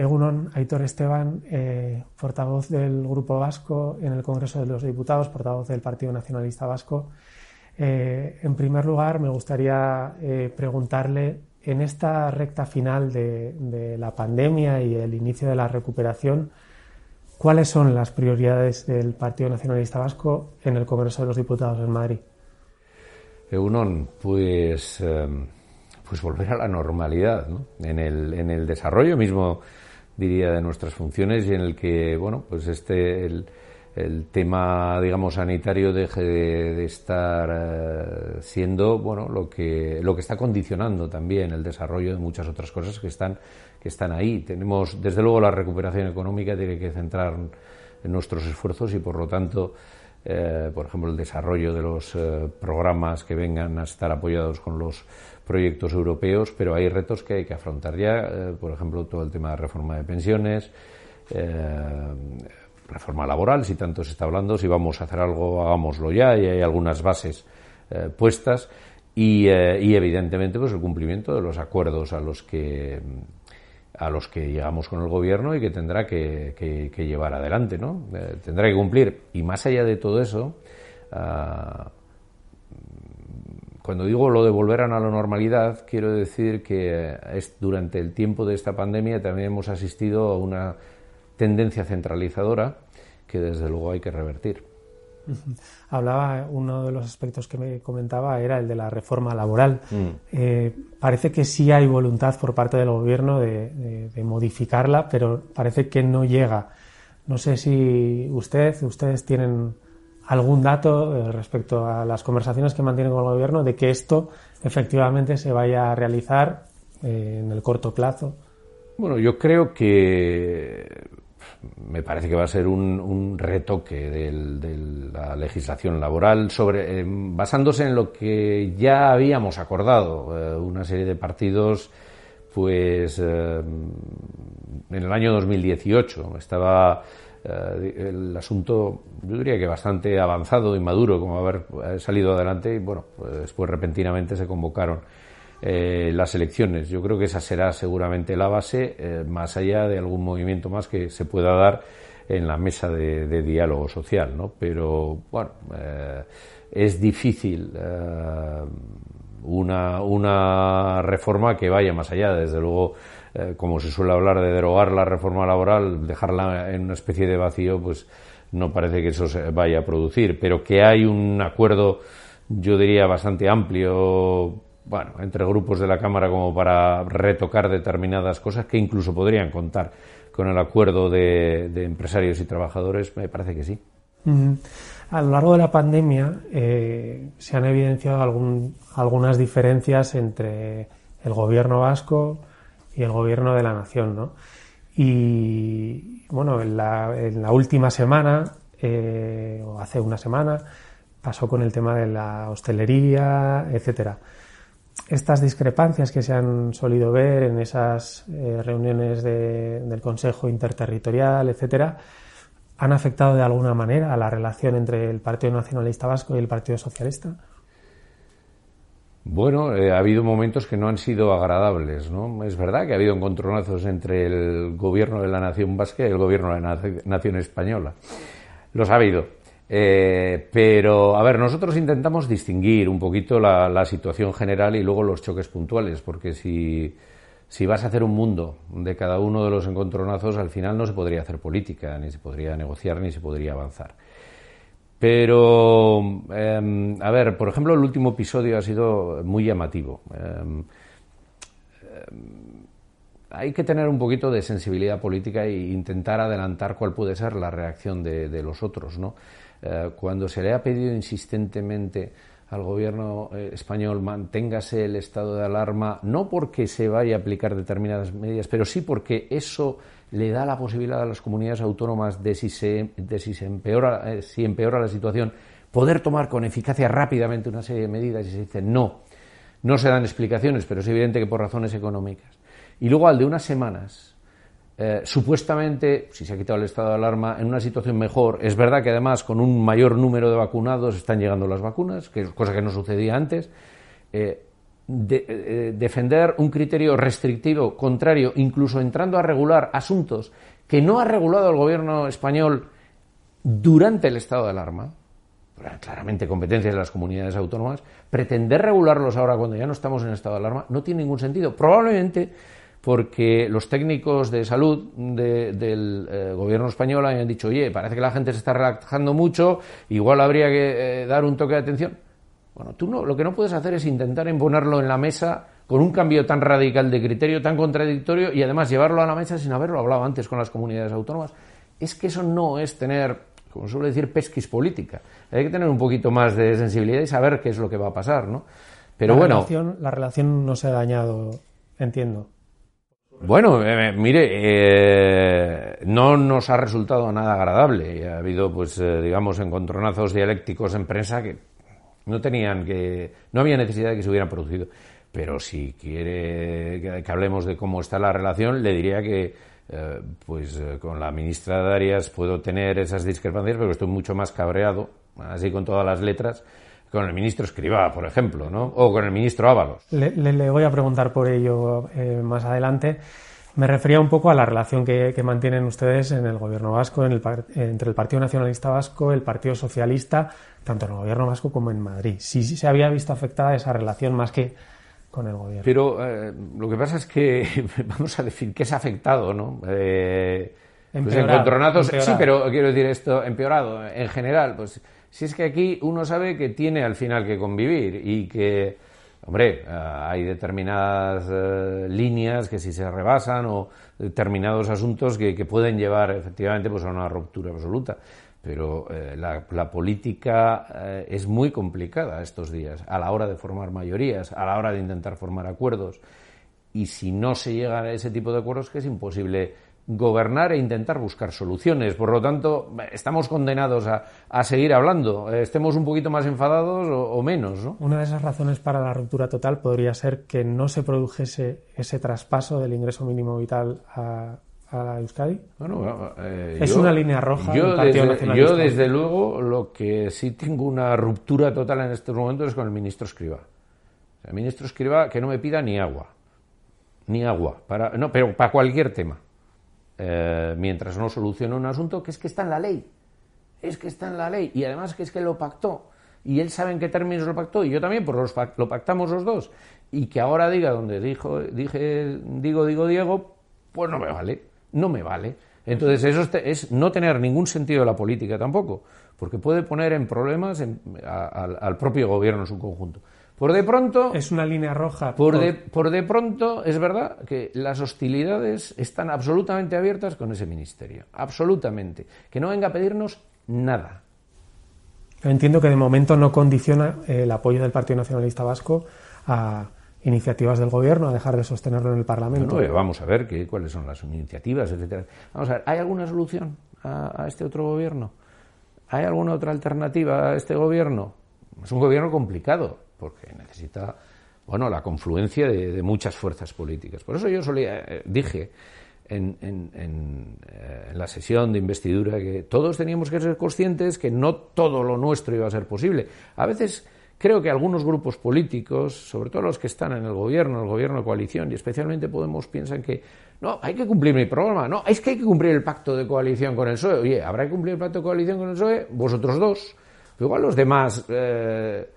Egunon Aitor Esteban, eh, portavoz del Grupo Vasco en el Congreso de los Diputados, portavoz del Partido Nacionalista Vasco. Eh, en primer lugar, me gustaría eh, preguntarle, en esta recta final de, la pandemia y el inicio de la recuperación, ¿cuáles son las prioridades del Partido Nacionalista Vasco en el Congreso de los Diputados en Madrid? Egunon, pues pues volver a la normalidad en, el, en el desarrollo mismo diría de nuestras funciones y en el que bueno pues este el, tema digamos sanitario deje de, estar eh, siendo bueno lo que lo que está condicionando también el desarrollo de muchas otras cosas que están que están ahí. Tenemos desde luego la recuperación económica tiene que centrar en nuestros esfuerzos y por lo tanto eh, por ejemplo, el desarrollo de los eh, programas que vengan a estar apoyados con los proyectos europeos, pero hay retos que hay que afrontar ya, eh, por ejemplo, todo el tema de reforma de pensiones, reforma laboral, si tanto se está hablando, si vamos a hacer algo, hagámoslo ya, y hay algunas bases puestas, y, y, evidentemente pues el cumplimiento de los acuerdos a los que a los que llegamos con el gobierno y que tendrá que, llevar adelante, ¿no? Eh, tendrá que cumplir. Y más allá de todo eso, ah, cuando digo lo de volver a la normalidad, quiero decir que es, durante el tiempo de esta pandemia también hemos asistido a una tendencia centralizadora que desde luego hay que revertir. Hablaba, uno de los aspectos que me comentaba era el de la reforma laboral. Mm. Eh, parece que sí hay voluntad por parte del gobierno de, modificarla, pero parece que no llega. No sé si usted, ustedes tienen algún dato eh, respecto a las conversaciones que mantienen con el gobierno de que esto efectivamente se vaya a realizar eh, en el corto plazo. Bueno, yo creo que me parece que va a ser un, retoque de la legislación laboral sobre eh, basándose en lo que ya habíamos acordado eh, una serie de partidos pues eh, en el año 2018 estaba el asunto yo diría que bastante avanzado y maduro como haber salido adelante y bueno pues después repentinamente se convocaron eh, las elecciones. Yo creo que esa será seguramente la base, eh, más allá de algún movimiento más que se pueda dar en la mesa de, diálogo social, ¿no? Pero, bueno, eh, es difícil una, una reforma que vaya más allá. Desde luego, como se suele hablar de derogar la reforma laboral, dejarla en una especie de vacío, pues no parece que eso se vaya a producir. Pero que hay un acuerdo, yo diría, bastante amplio bueno, entre grupos de la Cámara como para retocar determinadas cosas que incluso podrían contar con el acuerdo de, empresarios y trabajadores, me parece que sí. A lo largo de la pandemia eh, se han evidenciado algunas diferencias entre el gobierno vasco y el gobierno de la nación, ¿no? Y bueno, en la, última semana, eh, o hace una semana, pasó con el tema de la hostelería, etcétera estas discrepancias que se han solido ver en esas eh, reuniones del Consejo Interterritorial, etcétera, han afectado de alguna manera a la relación entre el Partido Nacionalista Vasco y el Partido Socialista? Bueno, eh, ha habido momentos que no han sido agradables, ¿no? Es verdad que ha habido encontronazos entre el gobierno de la nación vasca y el gobierno de la nación española. Los ha habido. Eh, pero, a ver, nosotros intentamos distinguir un poquito la, situación general y luego los choques puntuales, porque si, si vas a hacer un mundo de cada uno de los encontronazos, al final no se podría hacer política, ni se podría negociar, ni se podría avanzar. Pero, em, a ver, por ejemplo, el último episodio ha sido muy llamativo. Em, em, hay que tener un poquito de sensibilidad política e intentar adelantar cuál puede ser la reacción de, de los otros, ¿no? Eh, cuando se le ha pedido insistentemente al gobierno eh, español manténgase el estado de alarma, no porque se vaya a aplicar determinadas medidas, pero sí porque eso le da la posibilidad a las comunidades autónomas de si se, de si se empeora, eh, si empeora la situación, poder tomar con eficacia rápidamente una serie de medidas y se dice no. No se dan explicaciones, pero es evidente que por razones económicas. Y luego al de unas semanas, eh, supuestamente, si se ha quitado el estado de alarma, en una situación mejor. Es verdad que además con un mayor número de vacunados están llegando las vacunas, cosa que no sucedía antes. Eh, de, defender un criterio restrictivo, contrario, incluso entrando a regular asuntos que no ha regulado el gobierno español durante el estado de alarma, claramente competencias de las comunidades autónomas, pretender regularlos ahora cuando ya no estamos en estado de alarma no tiene ningún sentido. Probablemente porque los técnicos de salud del eh, gobierno español hayan dicho, oye, parece que la gente se está relajando mucho, igual habría que eh, dar un toque de atención. Bueno, tú no, lo que no puedes hacer es intentar imponerlo en la mesa con un cambio tan radical de criterio, tan contradictorio, y además llevarlo a la mesa sin haberlo hablado antes con las comunidades autónomas. Es que eso no es tener, como suele decir, pesquis política. Hay que tener un poquito más de sensibilidad y saber qué es lo que va a pasar, ¿no? Pero bueno. Relación, la relación no se ha dañado, entiendo. Bueno, eh, mire, eh, no nos ha resultado nada agradable. Ha habido, pues, eh, digamos, encontronazos dialécticos en prensa que no tenían que, no había necesidad de que se hubieran producido. Pero si quiere que, hablemos de cómo está la relación, le diría que, pues, con la ministra Darias puedo tener esas discrepancias, pero estoy mucho más cabreado, así con todas las letras, con el ministro Escribá, por ejemplo, ¿no? O con el ministro Ábalos. Le, voy a preguntar por ello eh, más adelante. Me refería un poco a la relación que, mantienen ustedes en el gobierno vasco, en el, entre el Partido Nacionalista Vasco, el Partido Socialista, tanto en el gobierno vasco como en Madrid. Si se había visto afectada esa relación más que con el gobierno. Pero eh, lo que pasa es que, vamos a decir, que es afectado, ¿no? Eh, pues encontronazos, sí, pero quiero decir esto, empeorado en general, pues si es que aquí uno sabe que tiene al final que convivir y que, hombre, eh, hay determinadas eh, líneas que si se rebasan o determinados asuntos que, pueden llevar efectivamente pues, a una ruptura absoluta. Pero eh, la, la, política es muy complicada estos días, a la hora de formar mayorías, a la hora de intentar formar acuerdos. Y si no se llega a ese tipo de acuerdos, que es imposible gobernar e intentar buscar soluciones. Por lo tanto, estamos condenados a, seguir hablando, estemos un poquito más enfadados o, menos. ¿no? Una de esas razones para la ruptura total podría ser que no se produjese ese traspaso del ingreso mínimo vital a, a Euskadi. Bueno, eh, es una línea roja. Yo, desde, yo desde luego, lo que sí tengo una ruptura total en estos momentos es con el ministro Escriba. El ministro Escriba que no me pida ni agua. Ni agua. Para, no, pero para cualquier tema. Eh, mientras no solucione un asunto que es que está en la ley. Es que está en la ley. Y además que es que lo pactó. Y él sabe en qué términos lo pactó. Y yo también, pues lo pactamos los dos. Y que ahora diga donde dijo, dije, digo, digo, Diego, pues no me vale. No me vale. Entonces, eso es no tener ningún sentido de la política tampoco, porque puede poner en problemas al propio gobierno en su conjunto. Por de pronto. Es una línea roja. Por, De, por de pronto, es verdad que las hostilidades están absolutamente abiertas con ese ministerio. Absolutamente. Que no venga a pedirnos nada. Entiendo que de momento no condiciona el apoyo del Partido Nacionalista Vasco a iniciativas del gobierno, a dejar de sostenerlo en el Parlamento. vamos a ver qué, cuáles son las iniciativas, etcétera. Vamos a ver, ¿hay alguna solución a este otro gobierno? ¿Hay alguna otra alternativa a este gobierno? Es un gobierno complicado porque necesita bueno, la confluencia de, muchas fuerzas políticas. Por eso yo solía, eh, dije en, eh, en, la sesión de investidura que todos teníamos que ser conscientes que no todo lo nuestro iba a ser posible. A veces creo que algunos grupos políticos, sobre todo los que están en el gobierno, el gobierno de coalición, y especialmente Podemos, piensan que no, hay que cumplir mi programa, no, es que hay que cumplir el pacto de coalición con el PSOE. Oye, ¿habrá que cumplir el pacto de coalición con el PSOE? Vosotros dos. Igual los demás. Eh,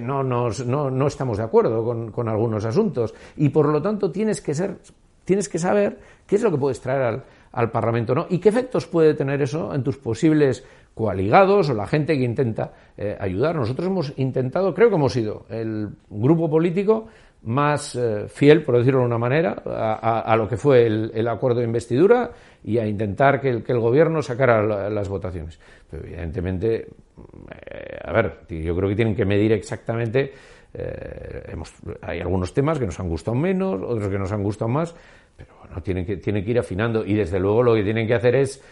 no, no, estamos de acuerdo con, algunos asuntos y por lo tanto tienes que ser tienes que saber qué es lo que puedes traer al, Parlamento ¿no? y qué efectos puede tener eso en tus posibles coaligados o la gente que intenta eh, ayudar. Nosotros hemos intentado, creo que hemos sido el grupo político más eh, fiel, por decirlo de una manera, a, lo que fue el, acuerdo de investidura y a intentar que el, gobierno sacara las votaciones. Pero evidentemente, eh, a ver, yo creo que tienen que medir exactamente. Eh, hay algunos temas que nos han gustado menos, otros que nos han gustado más, pero bueno, tienen que, tienen que ir afinando y desde luego lo que tienen que hacer es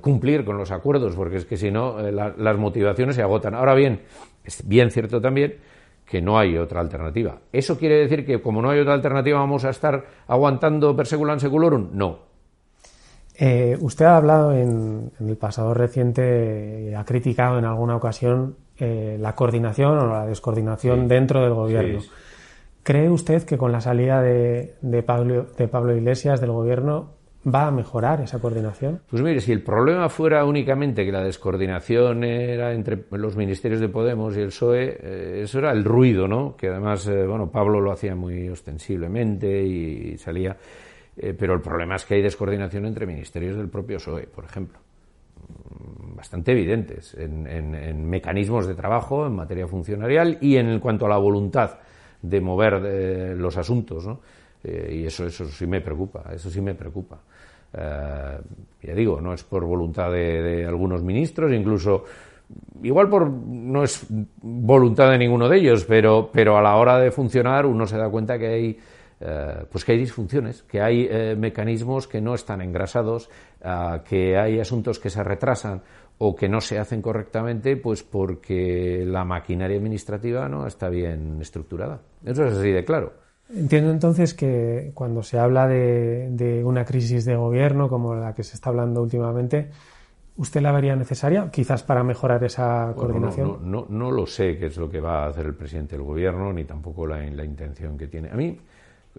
cumplir con los acuerdos, porque es que si no, las motivaciones se agotan. Ahora bien, es bien cierto también que no hay otra alternativa. ¿Eso quiere decir que como no hay otra alternativa vamos a estar aguantando perseculan seculorum? No. Eh, usted ha hablado en, el pasado reciente, y ha criticado en alguna ocasión eh, la coordinación o la descoordinación dentro del gobierno. ¿Cree usted que con la salida de, de, Pablo, de Pablo Iglesias del gobierno va a mejorar esa coordinación? Pues mire, si el problema fuera únicamente que la descoordinación era entre los ministerios de Podemos y el PSOE, eh, eso era el ruido, ¿no? Que además, eh, bueno, Pablo lo hacía muy ostensiblemente y, salía. Eh, pero el problema es que hay descoordinación entre ministerios del propio PSOE, por ejemplo. Mm, bastante evidentes en, en mecanismos de trabajo, en materia funcionarial y en cuanto a la voluntad de mover los asuntos, ¿no? Y eso, eso sí me preocupa, eso sí me preocupa. Eh, ya digo, no es por voluntad de, algunos ministros, incluso igual por no es voluntad de ninguno de ellos, pero, pero a la hora de funcionar uno se da cuenta que hay eh, pues que hay disfunciones, que hay eh, mecanismos que no están engrasados, que hay asuntos que se retrasan o que no se hacen correctamente, pues porque la maquinaria administrativa no está bien estructurada. Eso es así de claro. Entiendo entonces que cuando se habla de, una crisis de gobierno como la que se está hablando últimamente, ¿usted la vería necesaria, quizás para mejorar esa coordinación? No, no, lo sé qué es lo que va a hacer el presidente del gobierno, ni tampoco la, la intención que tiene. A mí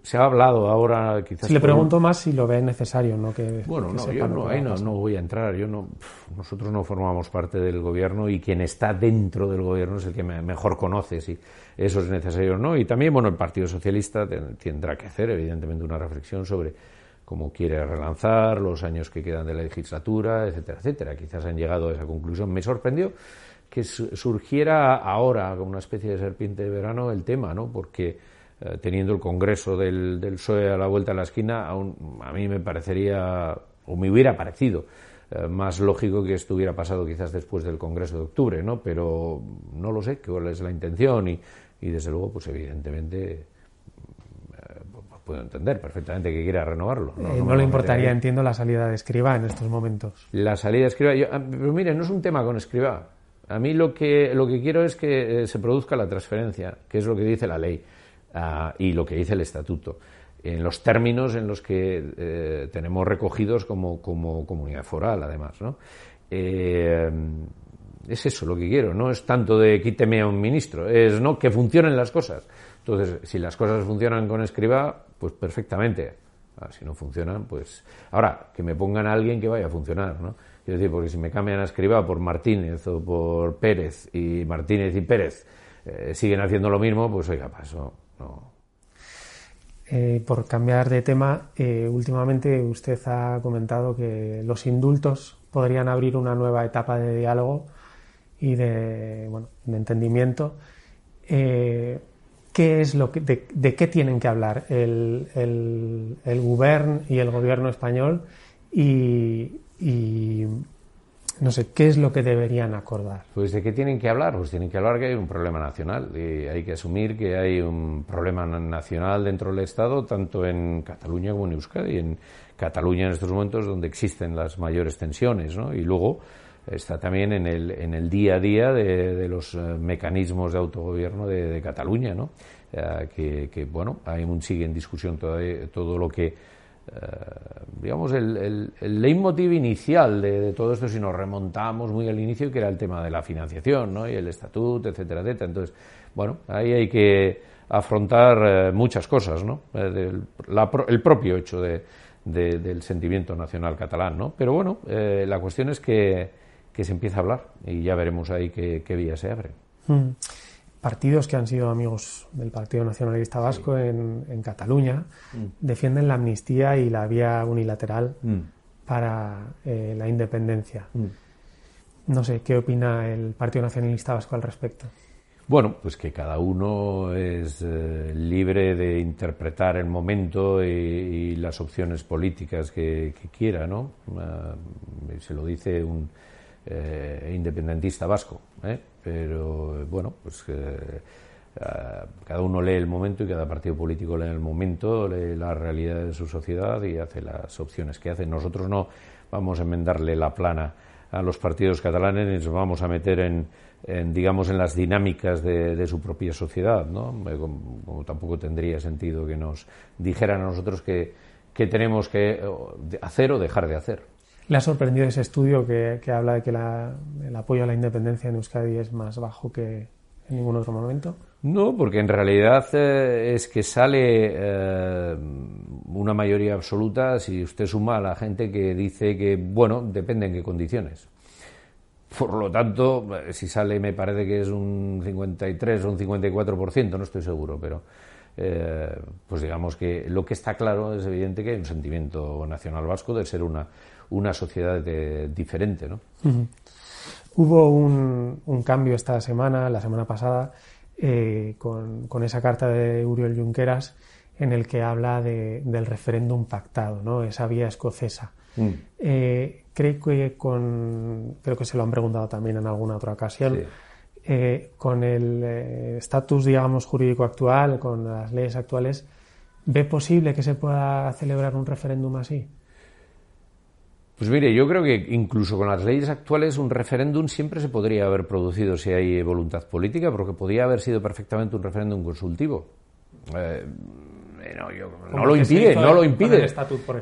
se ha hablado ahora quizás le pregunto más si lo ve necesario no que bueno no yo no, ahí no, voy a entrar yo no nosotros no formamos parte del gobierno y quien está dentro del gobierno es el que mejor conoce si eso es necesario o no. Y también bueno el Partido Socialista tendrá que hacer evidentemente una reflexión sobre cómo quiere relanzar los años que quedan de la legislatura etcétera etcétera. Quizás han llegado a esa conclusión. Me sorprendió que surgiera ahora como una especie de serpiente de verano el tema no porque eh, teniendo el Congreso del, del, PSOE a la vuelta de la esquina, aún, a mí me parecería, o me hubiera parecido, eh, más lógico que estuviera pasado quizás después del Congreso de octubre, ¿no? Pero no lo sé cuál es la intención y, y desde luego, pues evidentemente eh, puedo entender perfectamente que quiera renovarlo. No, le importaría, entiendo, la salida de Escriba en estos momentos. La salida de Escriba, ah, pero mire, no es un tema con Escriba. A mí lo que, lo que quiero es que se produzca la transferencia, que es lo que dice la ley. Ah, y lo que dice el estatuto, en los términos en los que eh, tenemos recogidos como, como, comunidad foral, además. ¿no? Eh, es eso lo que quiero, no es tanto de quíteme a un ministro, es no que funcionen las cosas. Entonces, si las cosas funcionan con escriba, pues perfectamente. Ah, si no funcionan, pues. Ahora, que me pongan a alguien que vaya a funcionar, ¿no? Quiero decir, porque si me cambian a escriba por Martínez o por Pérez y Martínez y Pérez eh, siguen haciendo lo mismo, pues oiga, paso eh, por cambiar de tema, eh, últimamente usted ha comentado que los indultos podrían abrir una nueva etapa de diálogo y de, bueno, de entendimiento. Eh, ¿qué es lo que, de, qué tienen que hablar el, el, el gobierno y el gobierno español? Y, y no sé, ¿qué es lo que deberían acordar? Pues de qué tienen que hablar, pues tienen que hablar que hay un problema nacional y hay que asumir que hay un problema nacional dentro del Estado, tanto en Cataluña como en Euskadi. En Cataluña en estos momentos donde existen las mayores tensiones, ¿no? Y luego está también en el, en el día a día de, los eh, mecanismos de autogobierno de, Cataluña, ¿no? Eh, que, que, bueno, aún sigue en discusión todo, todo lo que digamos, el, el, leitmotiv inicial de, todo esto, si nos remontamos muy al inicio, que era el tema de la financiación, ¿no? Y el estatuto, etcétera, etcétera. Entonces, bueno, ahí hay que afrontar eh, muchas cosas, ¿no? Eh, el propio hecho de, del sentimiento nacional catalán, ¿no? Pero bueno, la cuestión es que, que, se empieza a hablar y ya veremos ahí qué, qué vía se abre. Mm partidos que han sido amigos del Partido Nacionalista Vasco en, Cataluña mm. defienden la amnistía y la vía unilateral mm. para eh, la independencia. Mm. No sé, ¿qué opina el Partido Nacionalista Vasco al respecto? Bueno, pues que cada uno es eh, libre de interpretar el momento y, las opciones políticas que, quiera, ¿no? Ah, se lo dice un eh, independentista vasco, ¿eh? Pero bueno, pues eh, cada uno lee el momento y cada partido político lee el momento, lee la realidad de su sociedad y hace las opciones que hace. Nosotros no vamos a enmendarle la plana a los partidos catalanes nos vamos a meter en, digamos, en las dinámicas de, su propia sociedad, ¿no? Como, tampoco tendría sentido que nos dijeran a nosotros que, que tenemos que hacer o dejar de hacer. ¿Le ha sorprendido ese estudio que, habla de que el apoyo a la independencia en Euskadi es más bajo que en ningún otro momento? No, porque en realidad eh, es que sale eh, una mayoría absoluta si usted suma a la gente que dice que, bueno, depende en qué condiciones. Por lo tanto, eh, si sale, me parece que es un 53 o un 54%, no estoy seguro, pero pues digamos que lo que está claro es evidente que hay un sentimiento nacional vasco de ser una, una sociedad diferente, ¿no? Hubo un, un cambio esta semana, la semana pasada, eh, con, esa carta de Uriel Junqueras en el que habla del referéndum pactado, ¿no? esa vía escocesa. Mm. Eh, creo que con, creo que se lo han preguntado también en alguna otra ocasión. Eh, con el estatus, digamos, jurídico actual, con las leyes actuales, ¿ve posible que se pueda celebrar un referéndum así? Pues mire, yo creo que incluso con las leyes actuales un referéndum siempre se podría haber producido si hay voluntad política, porque podría haber sido perfectamente un referéndum consultivo. Eh, no, lo impide, no lo impide.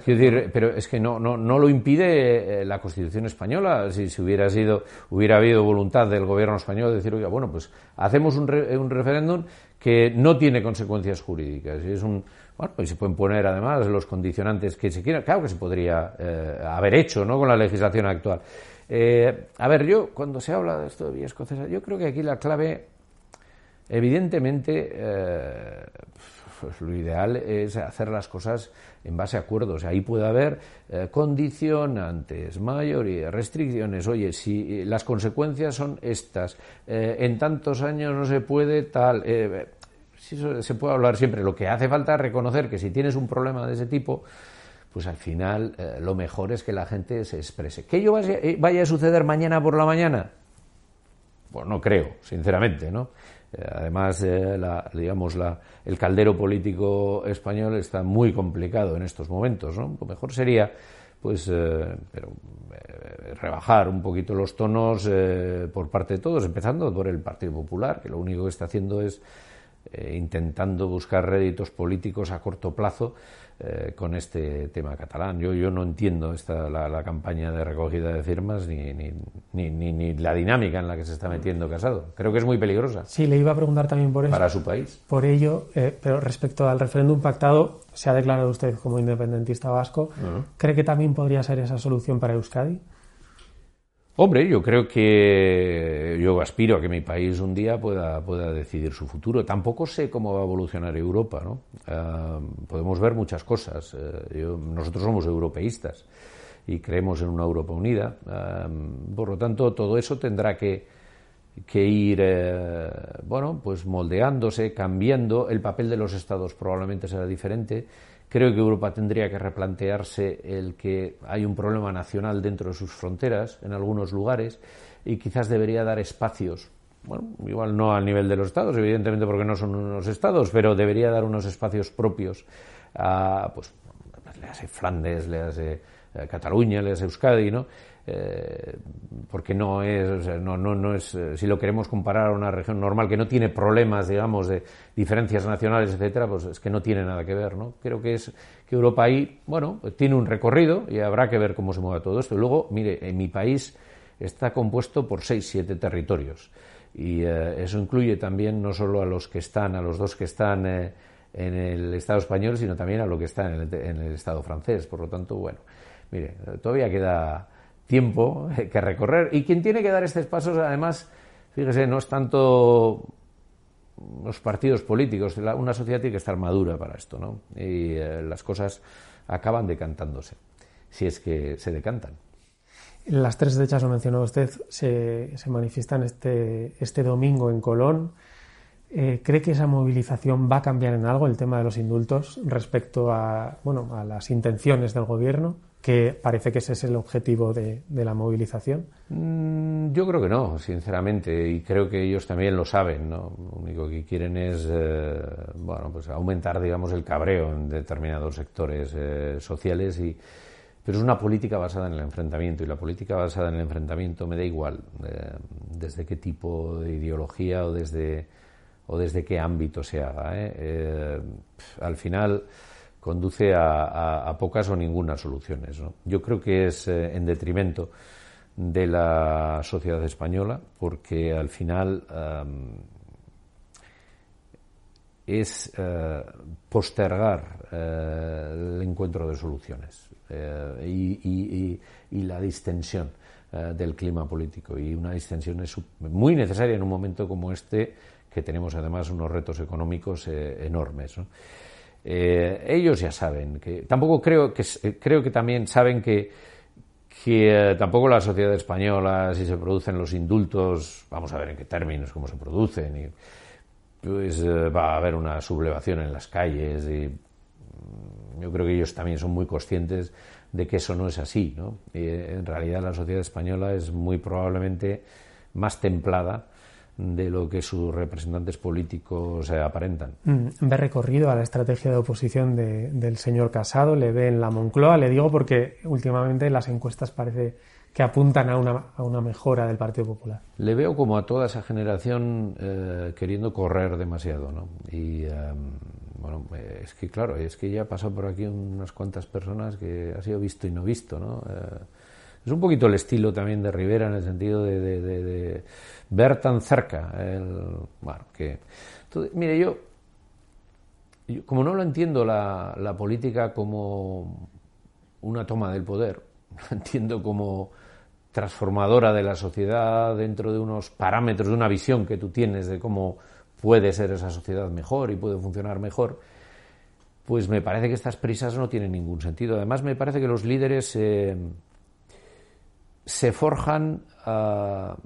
decir, pero es que no, no, no lo impide eh, la Constitución española. Si, si, hubiera sido, hubiera habido voluntad del gobierno español de decir, oiga, bueno, pues hacemos un, un referéndum que no tiene consecuencias jurídicas. Y es un, bueno, y se pueden poner además los condicionantes que se quieran. Claro que se podría eh, haber hecho ¿no? con la legislación actual. Eh, a ver, yo, cuando se habla de esto de vía escocesa, yo creo que aquí la clave, evidentemente, eh, pues lo ideal es hacer las cosas en base a acuerdos. Ahí puede haber condicionantes, mayoría, restricciones. Oye, si las consecuencias son estas, en tantos años no se puede tal se puede hablar siempre. Lo que hace falta es reconocer que si tienes un problema de ese tipo, pues al final eh, lo mejor es que la gente se exprese. ¿Que ello eh, vaya, a suceder mañana por la mañana? Pues no creo, sinceramente, ¿no? Eh, además, digamos, la, el caldero político español está muy complicado en estos momentos, ¿no? Lo mejor sería, pues, pero, rebajar un poquito los tonos por parte de todos, empezando por el Partido Popular, que lo único que está haciendo es eh, intentando buscar réditos políticos a corto plazo eh, con este tema catalán. Yo, yo no entiendo esta, la, campaña de recogida de firmas ni, ni, ni, ni, la dinámica en la que se está metiendo Casado. Creo que es muy peligrosa. Sí, le iba a preguntar también por eso. Para su país. Por ello, eh, pero respecto al referéndum pactado, se ha declarado usted como independentista vasco. ¿Cree que también podría ser esa solución para Euskadi? Hombre, yo creo que yo aspiro a que mi país un día pueda, pueda decidir su futuro. Tampoco sé cómo va a evolucionar Europa, ¿no? Ah, podemos ver muchas cosas. Eh, nosotros somos europeístas y creemos en una Europa unida. Ah, por lo tanto, todo eso tendrá que, que ir, eh, bueno, pues moldeándose, cambiando. El papel de los Estados probablemente será diferente Creo que Europa tendría que replantearse el que hay un problema nacional dentro de sus fronteras en algunos lugares y quizás debería dar espacios bueno, igual no al nivel de los estados, evidentemente porque no son unos estados, pero debería dar unos espacios propios a, pues, le hace Flandes, le hace eh, Cataluña, le hace Euskadi, ¿no? Eh, porque no es, no, no, no es, eh, si lo queremos comparar a una región normal que no tiene problemas, digamos, de diferencias nacionales, etcétera, pues es que no tiene nada que ver, ¿no? Creo que es que Europa ahí, bueno, tiene un recorrido y habrá que ver cómo se mueve todo esto. Y luego, mire, en mi país está compuesto por seis, siete territorios y eh, eso incluye también no solo a los que están, a los dos que están en el Estado español, sino también a lo que está en el, en el Estado francés. Por lo tanto, bueno, mire, todavía queda tiempo que recorrer. Y quien tiene que dar estos pasos, además, fíjese, no es tanto los partidos políticos, una sociedad tiene que estar madura para esto, ¿no? Y eh, las cosas acaban decantándose, si es que se decantan. Las tres fechas, lo mencionó usted, se, se manifiestan este, este domingo en Colón. Eh, ¿Cree que esa movilización va a cambiar en algo el tema de los indultos respecto a, bueno, a las intenciones del gobierno? que parece que ese es el objetivo de, la movilización? Mm, yo creo que no, sinceramente, y creo que ellos también lo saben, ¿no? Lo único que quieren es, eh, bueno, pues aumentar, digamos, el cabreo en determinados sectores eh, sociales y pero es una política basada en el enfrentamiento y la política basada en el enfrentamiento me da igual eh, desde qué tipo de ideología o desde o desde qué ámbito se haga. al final conduce a, pocas o ninguna soluciones. Yo creo que es eh, en detrimento de la sociedad española porque al final es eh, postergar eh, el encuentro de soluciones y, la distensión del clima político. Y una distensión es muy necesaria en un momento como este, que tenemos además unos retos económicos enormes. ellos ya saben que tampoco creo que creo que también saben que que tampoco la sociedad española, si se producen los indultos, vamos a ver en qué términos, cómo se producen, y, pues eh, va a haber una sublevación en las calles mm, yo creo que ellos también son muy conscientes de que eso no es así. Eh, en realidad la sociedad española es muy probablemente más templada de lo que sus representantes políticos se aparentan. Mm, ve recorrido a la estrategia de oposición del señor Casado, le ve en la Moncloa, le digo porque últimamente las encuestas parece que apuntan a una, a una mejora del Partido Popular. Le veo como a toda esa generación eh, queriendo correr demasiado, ¿no? Y em, bueno, es que claro, es que ya ha pasado por aquí unas cuantas personas que ha sido visto y no visto, ¿no? Eh, es un poquito el estilo también de Rivera en el sentido de, ver tan cerca el, bueno, que mire yo, como no lo entiendo la, la política como una toma del poder, lo entiendo como transformadora de la sociedad dentro de unos parámetros, de una visión que tú tienes de cómo puede ser esa sociedad mejor y puede funcionar mejor, pues me parece que estas prisas no tienen ningún sentido. Además, me parece que los líderes eh, se forjan ah,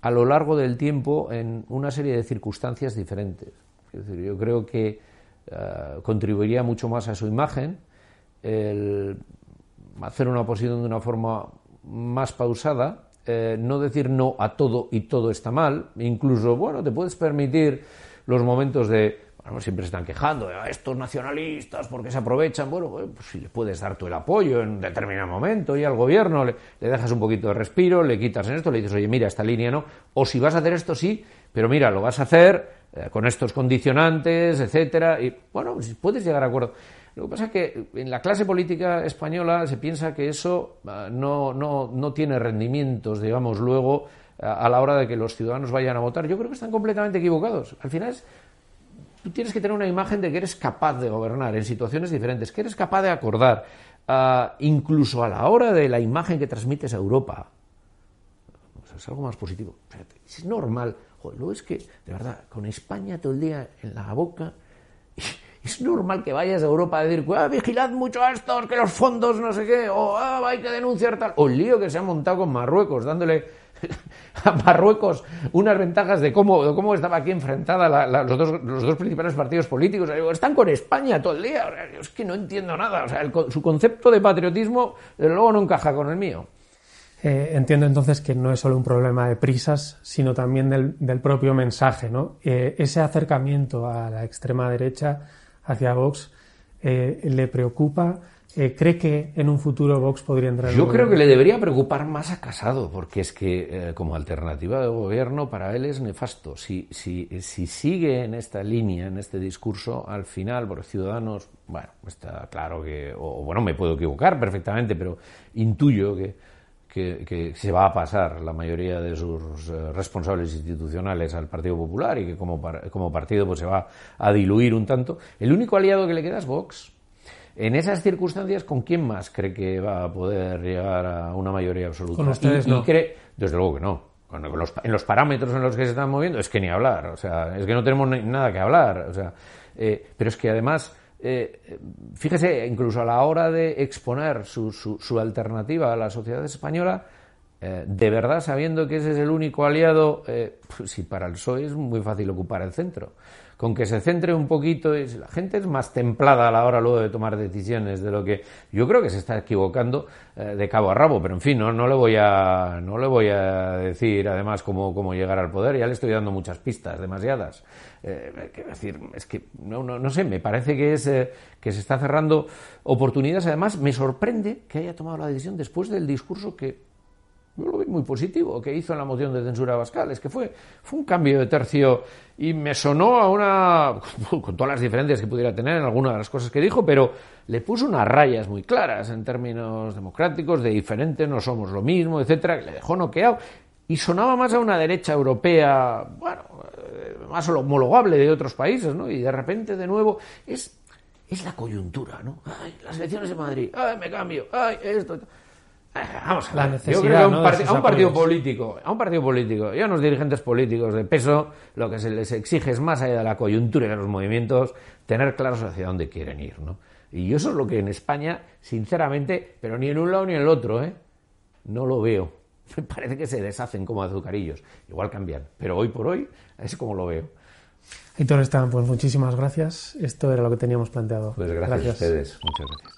a lo largo del tiempo en una serie de circunstancias diferentes. Yo creo que ah, contribuiría mucho más a su imagen el hacer una oposición de una forma más pausada, eh, no decir no a todo y todo está mal, incluso, bueno, te puedes permitir los momentos de, siempre se están quejando a estos nacionalistas porque se aprovechan, bueno, eh, pues si le puedes dar tú el apoyo en determinado momento y al gobierno le, dejas un poquito de respiro, le quitas en esto, le dices, oye, mira, esta línea no, o si vas a hacer esto sí, pero mira, lo vas a hacer eh, con estos condicionantes, etcétera, y bueno, pues puedes llegar a acuerdo. Lo que pasa es que en la clase política española se piensa que eso ah, no, no, no tiene rendimientos, digamos, luego a la hora de que los ciudadanos vayan a votar. Yo creo que están completamente equivocados. Al final tienes que tener una imagen de que eres capaz de gobernar en situaciones diferentes, que eres capaz de acordar, ah, incluso a la hora de la imagen que transmites a Europa. es algo más positivo. Es normal. Joder, es que, de verdad, con España todo el día en la boca es normal que vayas a Europa a decir, ah, vigilad mucho a estos, que los fondos no sé qué, o ah, hay que denunciar tal. O el lío que se ha montado con Marruecos, dándole a Marruecos unas ventajas de cómo, cómo estaba aquí enfrentada los, dos, los, dos, principales partidos políticos. Están con España todo el día. es que no entiendo nada. O sea, su concepto de patriotismo, desde luego, no encaja con el mío. Eh, entiendo entonces que no es solo un problema de prisas, sino también del, del propio mensaje, ¿no? Eh, ese acercamiento a la extrema derecha hacia Vox eh, le preocupa? Eh, ¿Cree que en un futuro Vox podría entrar en Yo creo que le debería preocupar más a Casado, porque es que eh, como alternativa de gobierno para él es nefasto. Si, si, si sigue en esta línea, en este discurso, al final, por ciudadanos, bueno, está claro que, o bueno, me puedo equivocar perfectamente, pero intuyo que que, se va a pasar la mayoría de sus eh, responsables institucionales al Partido Popular y que como, como partido pues se va a diluir un tanto. El único aliado que le queda es Vox. En esas circunstancias, ¿con quién más cree que va a poder llegar a una mayoría absoluta? Con ustedes no. cree, desde luego que no. en los parámetros en los que se están moviendo, es que ni hablar. O sea, es que no tenemos nada que hablar. O sea, eh, pero es que además eh, fíjese, incluso a la hora de exponer su, su, alternativa a la sociedad española, eh, de verdad sabiendo que ese es el único aliado, eh, pues si para el PSOE es muy fácil ocupar el centro con que se centre un poquito, la gente es más templada a la hora luego de tomar decisiones de lo que yo creo que se está equivocando eh, de cabo a rabo, pero en fin, no, le voy a no le voy a decir además cómo, llegar al poder, ya le estoy dando muchas pistas, demasiadas. Decir, es que no, no, sé, me parece que es que se está cerrando oportunidades. Además, me sorprende que haya tomado la decisión después del discurso que yo lo vi muy positivo que hizo en la moción de censura de Bascal, es que fue, fue un cambio de tercio y me sonó a una, con todas las diferencias que pudiera tener en algunas de las cosas que dijo, pero le puso unas rayas muy claras en términos democráticos, de diferente, no somos lo mismo, etcétera, le dejó noqueado y sonaba más a una derecha europea, bueno, más homologable de otros países, ¿no? Y de repente, de nuevo, es, es la coyuntura, ¿no? Ay, las elecciones de Madrid, ay, me cambio, ay, esto. Vamos a La ver. necesidad, Yo creo que a un, ¿no? a un partido político, a un partido político y a unos dirigentes políticos de peso, lo que se les exige es más allá de la coyuntura y de los movimientos, tener claros hacia dónde quieren ir, ¿no? Y eso es lo que en España, sinceramente, pero ni en un lado ni en el otro, ¿eh? No lo veo. Me parece que se deshacen como azucarillos. Igual cambian, pero hoy por hoy es como lo veo. Aitor Esteban, pues muchísimas gracias. Esto era lo que teníamos planteado. Pues gracias, a ustedes. Muchas gracias.